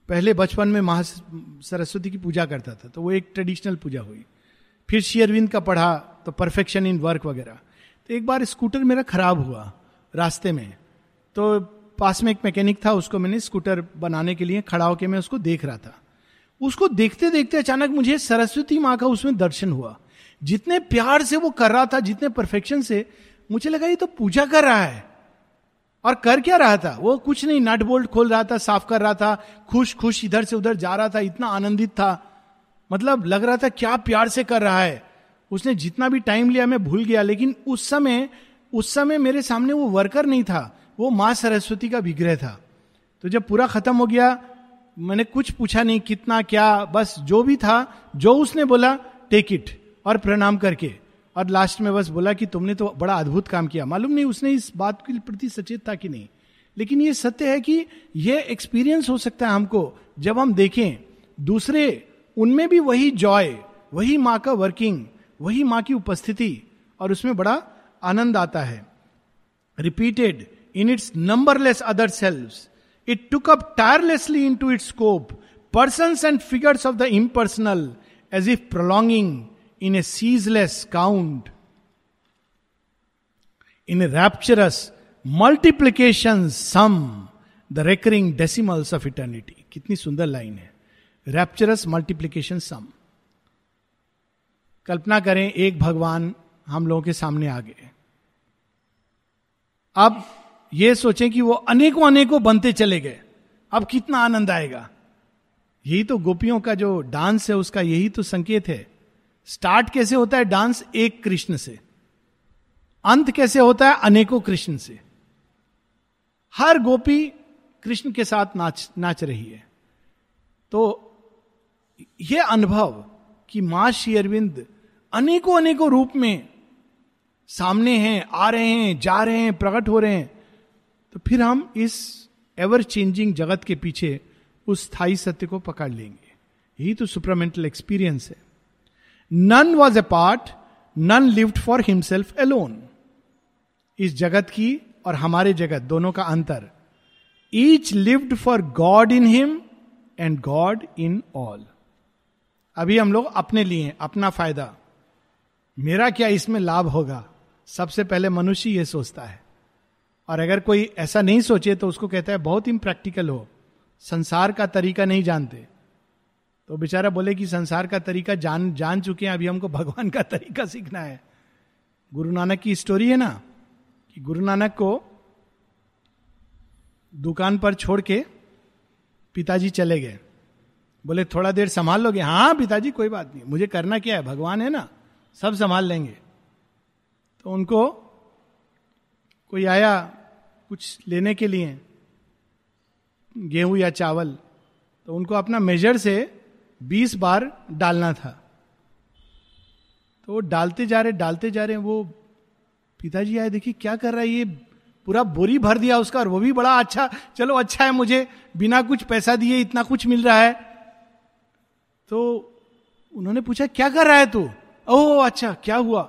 पहले बचपन में महा सरस्वती की पूजा करता था तो वो एक ट्रेडिशनल पूजा हुई। फिर शेयरविंद का पढ़ा तो परफेक्शन इन वर्क वगैरह। तो एक बार स्कूटर मेरा खराब हुआ रास्ते में तो पास में एक मैकेनिक था, उसको मैंने स्कूटर बनाने के लिए खड़ा होकर मैं उसको देख रहा था। उसको देखते देखते अचानक मुझे सरस्वती माँ का उसमें दर्शन हुआ। जितने प्यार से वो कर रहा था, जितने परफेक्शन से, मुझे लगा ये तो पूजा कर रहा है। और कर क्या रहा था? वो कुछ नहीं, नट बोल्ट खोल रहा था, साफ़ कर रहा था, खुश खुश, इधर से उधर जा रहा था, इतना आनंदित था। मतलब लग रहा था क्या प्यार से कर रहा है। उसने जितना भी टाइम लिया, मैं भूल गया, लेकिन उस समय उस समय मेरे सामने वो वर्कर नहीं था, वो माँ सरस्वती का विग्रह था। तो जब पूरा खत्म हो गया, मैंने कुछ पूछा नहीं, कितना, क्या, बस जो भी था, जो उसने बोला टेक इट और प्रणाम करके। और लास्ट में बस बोला कि तुमने तो बड़ा अद्भुत काम किया। मालूम नहीं उसने इस बात के प्रति सचेत था कि नहीं। लेकिन ये सत्य है कि यह एक्सपीरियंस हो सकता है हमको। जब हम देखें, दूसरे, उनमें भी वही जॉय वही माँ का वर्किंग वही माँ की उपस्थिति, और उसमें बड़ा आनंद आता है। Repeated in its numberless other self it took up tirelessly into its scope person and figures of the impersonal as if prolonging in a ceaseless count, in a rapturous multiplication sum, the recurring decimals of eternity. कितनी सुंदर लाइन है। रैप्चरस मल्टीप्लीकेशन सम कल्पना करें एक भगवान हम लोगों के सामने आ गए। अब ये सोचें कि वो अनेकों अनेकों बनते चले गए। अब कितना आनंद आएगा। यही तो गोपियों का जो डांस है उसका यही तो संकेत है। स्टार्ट कैसे होता है डांस? एक कृष्ण से। अंत कैसे होता है? अनेकों कृष्ण से। हर गोपी कृष्ण के साथ नाच नाच रही है। तो यह अनुभव कि माँ श्री अरविंद अनेकों अनेकों रूप में सामने हैं, आ रहे हैं, जा रहे हैं, प्रकट हो रहे हैं। तो फिर हम इस एवर चेंजिंग जगत के पीछे उस स्थायी सत्य को पकड़ लेंगे। यही तो सुपरमेंटल एक्सपीरियंस है। None was a part none lived for himself alone इस जगत की और हमारे जगत दोनों का अंतर। Each lived for God in him and God in all अभी हम लोग अपने लिए अपना फ़ायदा। मेरा क्या इसमें लाभ होगा? सबसे पहले मनुष्य यह सोचता है। और अगर कोई ऐसा नहीं सोचे तो उसको कहता है, बहुत इम्प्रैक्टिकल हो। संसार का तरीका नहीं जानते। तो बेचारा बोले कि संसार का तरीका जान जान चुके हैं, अभी हमको भगवान का तरीका सीखना है। गुरु नानक की स्टोरी है ना, कि गुरु नानक को दुकान पर छोड़ के पिताजी चले गए। बोले, थोड़ा देर संभाल लोगे? हाँ पिताजी, कोई बात नहीं। मुझे करना क्या है? भगवान है ना, सब संभाल लेंगे। तो उनको कोई आया कुछ लेने के लिए, गेहूँ या चावल। तो उनको अपना मेजर से बीस बार डालना था। तो डालते जा रहे, डालते जा रहे, वो पिताजी आए, देखिए, क्या कर रहा है ये? पूरा बोरी भर दिया उसका और वो भी बड़ा अच्छा चलो अच्छा है मुझे, बिना कुछ पैसा दिए इतना कुछ मिल रहा है। तो उन्होंने पूछा, क्या कर रहा है तू? ओह अच्छा क्या हुआ?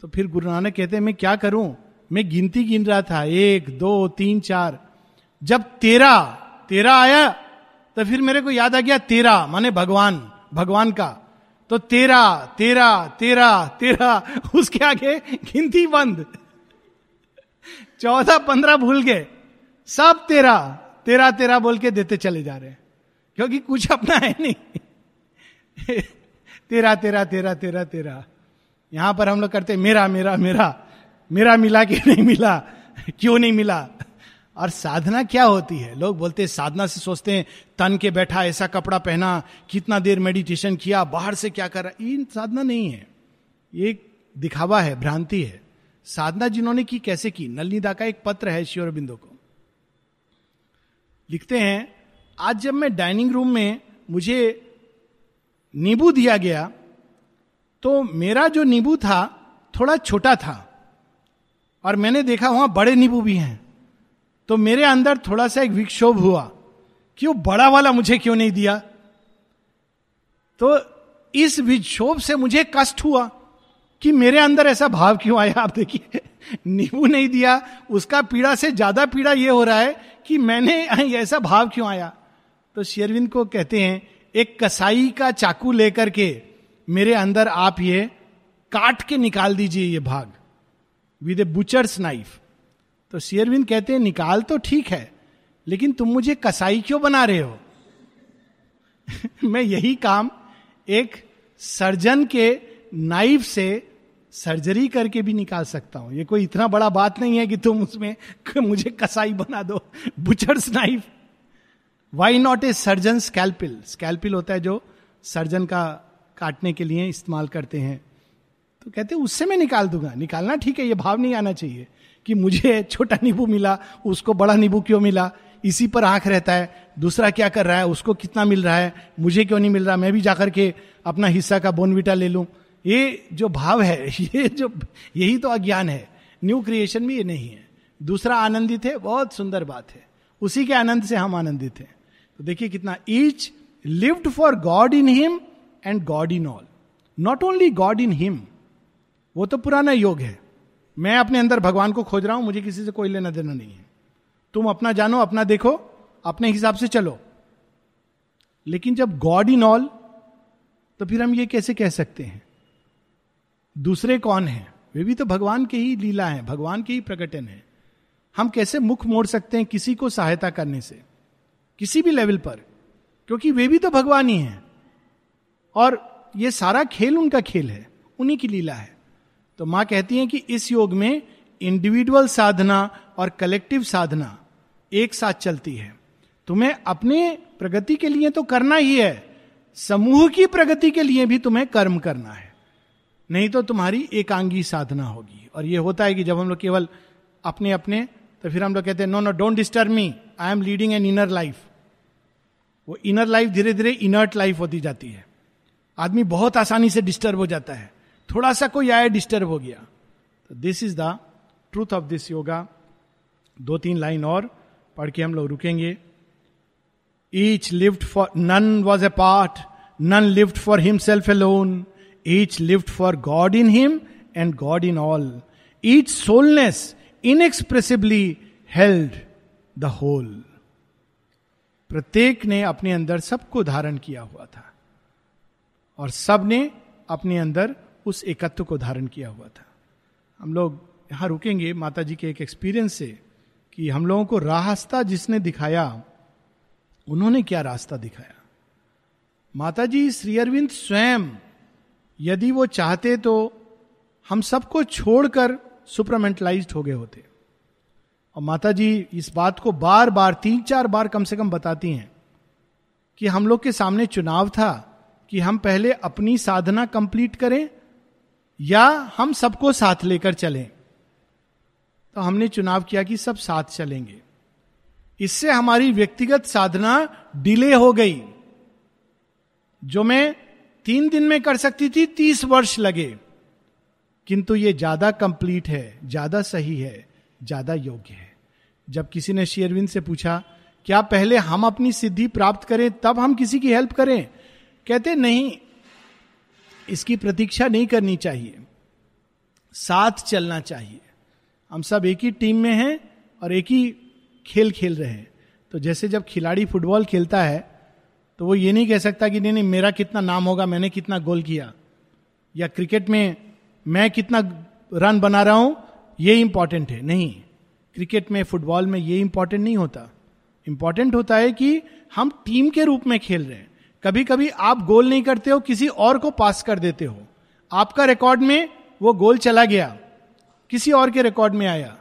तो फिर गुरु नानक कहते हैं, मैं क्या करूँ? मैं गिनती गिन रहा था, एक, दो, तीन, चार। जब तेरा तेरा आया तो फिर मेरे को याद आ गया तेरा, माने भगवान भगवान का। तो तेरा तेरा तेरा तेरा, उसके आगे गिनती बंद। चौदह, पंद्रह भूल गए। सब तेरा तेरा तेरा बोल के देते चले जा रहे हैं। क्योंकि कुछ अपना है नहीं। तेरा तेरा तेरा तेरा तेरा। यहाँ पर हम लोग करते, मेरा मेरा मेरा। मेरा मिला कि नहीं मिला? क्यों नहीं मिला? और साधना क्या होती है? लोग बोलते हैं, साधना से सोचते हैं, तन के बैठा ऐसा कपड़ा पहना, कितना देर मेडिटेशन किया, बाहर से क्या कर रहा ये साधना नहीं है। ये दिखावा है, भ्रांति है। साधना जिन्होंने की, कैसे की? नलनीदा का एक पत्र है श्योर बिंदु को। लिखते हैं, आज जब मैं डाइनिंग रूम में मुझे नींबू दिया गया तो मेरा जो नींबू था, थोड़ा छोटा था। और मैंने देखा वहाँ बड़े नींबू भी हैं। तो मेरे अंदर थोड़ा सा एक विक्षोभ हुआ कि वो बड़ा वाला मुझे क्यों नहीं दिया? तो इस विक्षोभ से मुझे कष्ट हुआ कि मेरे अंदर ऐसा भाव क्यों आया? आप देखिए, नींबू नहीं दिया, उसका पीड़ा से ज़्यादा पीड़ा यह हो रहा है कि मैंने ऐसा भाव क्यों आया? तो शेरविंद को कहते हैं, एक कसाई का चाकू लेकर के मेरे अंदर आप ये काट के निकाल दीजिए ये भाग। With a butcher's knife. तो शेयरविंद कहते हैं, निकाल तो ठीक है, लेकिन तुम मुझे कसाई क्यों बना रहे हो? मैं यही काम एक सर्जन के नाइफ से सर्जरी करके भी निकाल सकता हूँ। ये कोई इतना बड़ा बात नहीं है कि तुम उसमें मुझे कसाई बना दो, butcher's knife. Why not a surgeon scalpel scalpel होता है जो सर्जन का काटने के लिए इस्तेमाल करते हैं। तो कहते उससे मैं निकाल दूँगा। निकालना ठीक है, ये भाव नहीं आना चाहिए। कि मुझे छोटा नींबू मिला, उसको बड़ा नींबू क्यों मिला? इसी पर आँख रहता है। दूसरा क्या कर रहा है? उसको कितना मिल रहा है? मुझे क्यों नहीं मिल रहा? मैं भी जाकर के अपना हिस्सा का बोनविटा ले लूँ। ये जो भाव है, ये जो, यही तो अज्ञान है। न्यू क्रिएशन में ये नहीं है। दूसरा आनंदित है, बहुत सुंदर बात है। उसी के आनंद से हम आनंदित हैं। तो देखिए कितना each lived for God in him and God in all not only God in him वो तो पुराना योग है। मैं अपने अंदर भगवान को खोज रहा हूँ, मुझे किसी से कोई लेना देना नहीं है। तुम अपना जानो, अपना देखो, अपने हिसाब से चलो। लेकिन जब गॉड इन ऑल तो फिर हम ये कैसे कह सकते हैं? दूसरे कौन है? वे भी तो भगवान के ही लीला है, भगवान के ही प्रकटन है। हम कैसे मुख मोड़ सकते हैं किसी को सहायता करने से? किसी भी लेवल पर। क्योंकि वे भी तो भगवान ही हैं। और ये सारा खेल उनका खेल है, उन्हीं की लीला है। तो माँ कहती है कि इस योग में इंडिविजुअल साधना और कलेक्टिव साधना एक साथ चलती है। तुम्हें अपने प्रगति के लिए तो करना ही है, समूह की प्रगति के लिए भी तुम्हें कर्म करना है। नहीं तो तुम्हारी एकांगी साधना होगी। और यह होता है कि जब हम लोग केवल अपने अपने तो फिर हम लोग कहते हैं no no don't disturb me I am leading an inner life वो इनर लाइफ धीरे धीरे इनर्ट लाइफ होती जाती है। आदमी बहुत आसानी से डिस्टर्ब हो जाता है। थोड़ा सा कोई आया डिस्टर्ब हो गया। This is the truth of this yoga दो तीन लाइन और पढ़ के हम लोग रुकेंगे। Each lived for none was a part none lived for himself alone each lived for God in him and God in all each soleness inexpressibly held the whole प्रत्येक ने अपने अंदर सबको धारण किया हुआ था। और सबने अपने अंदर उस एकत्व को धारण किया हुआ था। हम लोग यहाँ रुकेंगे माता जी के एक एक्सपीरियंस से कि हम लोगों को रास्ता जिसने दिखाया, उन्होंने क्या रास्ता दिखाया। माता जी श्री अरविंद स्वयं यदि वो चाहते तो हम सबको छोड़कर सुपरमेंटलाइज हो गए होते। और माता जी इस बात को बार बार तीन चार बार कम से कम बताती हैं कि हम लोग के सामने चुनाव था कि हम पहले अपनी साधना कंप्लीट करें या हम सबको साथ लेकर चलें। तो हमने चुनाव किया कि सब साथ चलेंगे। इससे हमारी व्यक्तिगत साधना डिले हो गई, जो मैं तीन दिन में कर सकती थी, तीस वर्ष लगे। किंतु ये ज़्यादा कंप्लीट है, ज़्यादा सही है, ज़्यादा योग्य है। जब किसी ने शेयरविंद से पूछा, क्या पहले हम अपनी सिद्धि प्राप्त करें, तब हम किसी की हेल्प करें? कहते, नहीं इसकी प्रतीक्षा नहीं करनी चाहिए। साथ चलना चाहिए। हम सब एक ही टीम में हैं और एक ही खेल खेल रहे हैं। तो जैसे जब खिलाड़ी फुटबॉल खेलता है तो वो ये नहीं कह सकता कि नहीं नहीं, मेरा कितना नाम होगा, मैंने कितना गोल किया। या क्रिकेट में मैं कितना रन बना रहा हूँ, ये इंपॉर्टेंट है। नहीं। क्रिकेट में, फुटबॉल में ये इंपॉर्टेंट नहीं होता। इंपॉर्टेंट होता है कि हम टीम के रूप में खेल रहे हैं। कभी कभी आप गोल नहीं करते हो, किसी और को पास कर देते हो। आपका रिकॉर्ड में वो गोल चला गया, किसी और के रिकॉर्ड में आया,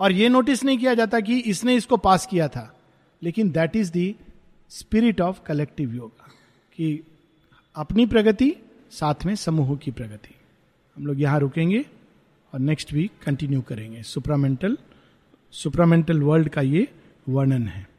और ये नोटिस नहीं किया जाता कि इसने इसको पास किया था। लेकिन that is the spirit of collective yoga कि अपनी प्रगति, साथ में समूह की प्रगति। हम लोग यहाँ रुकेंगे और नेक्स्ट वीक कंटिन्यू करेंगे। सुप्रामेंटल सुप्रामेंटल वर्ल्ड का ये वर्णन है।